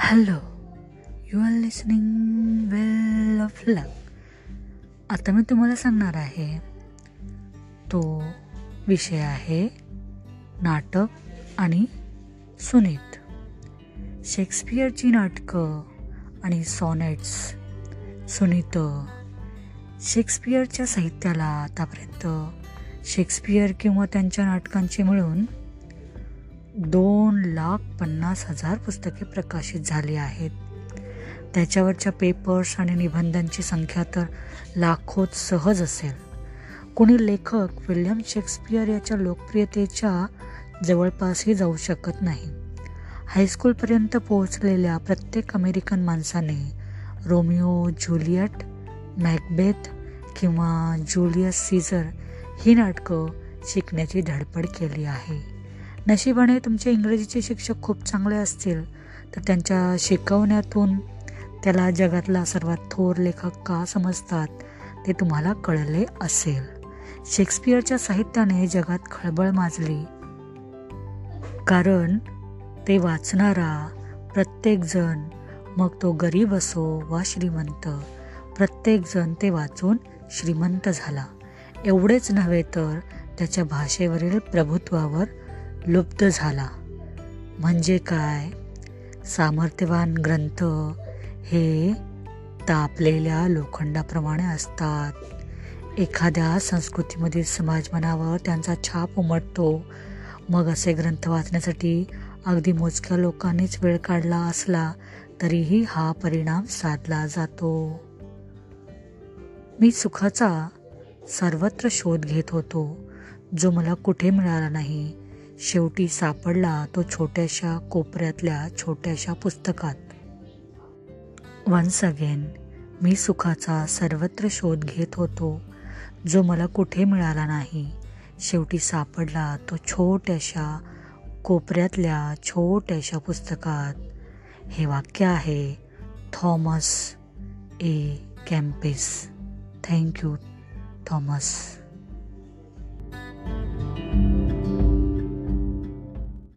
Hello you are listening well of luck आता मी तुम्हाला सांगणार आहे तो विषय आहे नाटक आणि सुनीत. शेक्सपियरची नाटकं आणि सॉनेट्स. सुनीत शेक्सपियरच्या साहित्याला आतापर्यंत शेक्सपियर किंवा त्यांच्या नाटकांची मिळून दोन लाख पन्नास हजार पुस्तके प्रकाशित झाली आहेत. त्याच्यावरच्या पेपर्स आणि निबंधांची संख्या तर लाखोत सहज असेल. कुणी लेखक विल्यम शेक्सपियर याच्या लोकप्रियतेच्या जवळपासही जाऊ शकत नाही. हायस्कूलपर्यंत पोहोचलेल्या प्रत्येक अमेरिकन माणसाने रोमिओ ज्युलियट मॅकबेथ किंवा ज्युलियस सीझर ही नाटकं शिकण्याची धडपड केली आहे. नशिबाने तुमचे इंग्रजीचे शिक्षक खूप चांगले असतील तर त्यांच्या शिकवण्यातून त्याला जगातला सर्वात थोर लेखक का समजतात ते तुम्हाला कळले असेल. शेक्सपियरच्या साहित्याने जगात खळबळ माजली. कारण ते वाचणारा प्रत्येकजण मग तो गरीब असो वा श्रीमंत प्रत्येकजण ते वाचून श्रीमंत झाला. एवढेच नव्हे तर त्याच्या भाषेवरील प्रभुत्वावर लुप्त झाला. म्हणजे काय? सामर्थ्यवान ग्रंथ हे तापलेल्या लोखंडाप्रमाणे असतात. एखाद्या संस्कृतीमधील समाजमनावर त्यांचा छाप उमटतो. मग असे ग्रंथ वाचण्यासाठी अगदी मोजक्या लोकांनीच वेळ काढला असला तरीही हा परिणाम साधला जातो. मी सुखाचा सर्वत्र शोध घेत होतो. जो मला कुठे मिळाला नाही शेवटी सापडला तो छोट्याशा कोपऱ्यातल्या छोट्याशा पुस्तकात. वन्स अगेन मी सुखाचा सर्वत्र शोध घेत होतो जो मला कुठे मिळाला नाही. शेवटी सापडला तो छोट्याशा कोपऱ्यातल्या छोट्याशा पुस्तकात. हे वाक्य आहे Thomas A. Kempis. Thank you Thomas.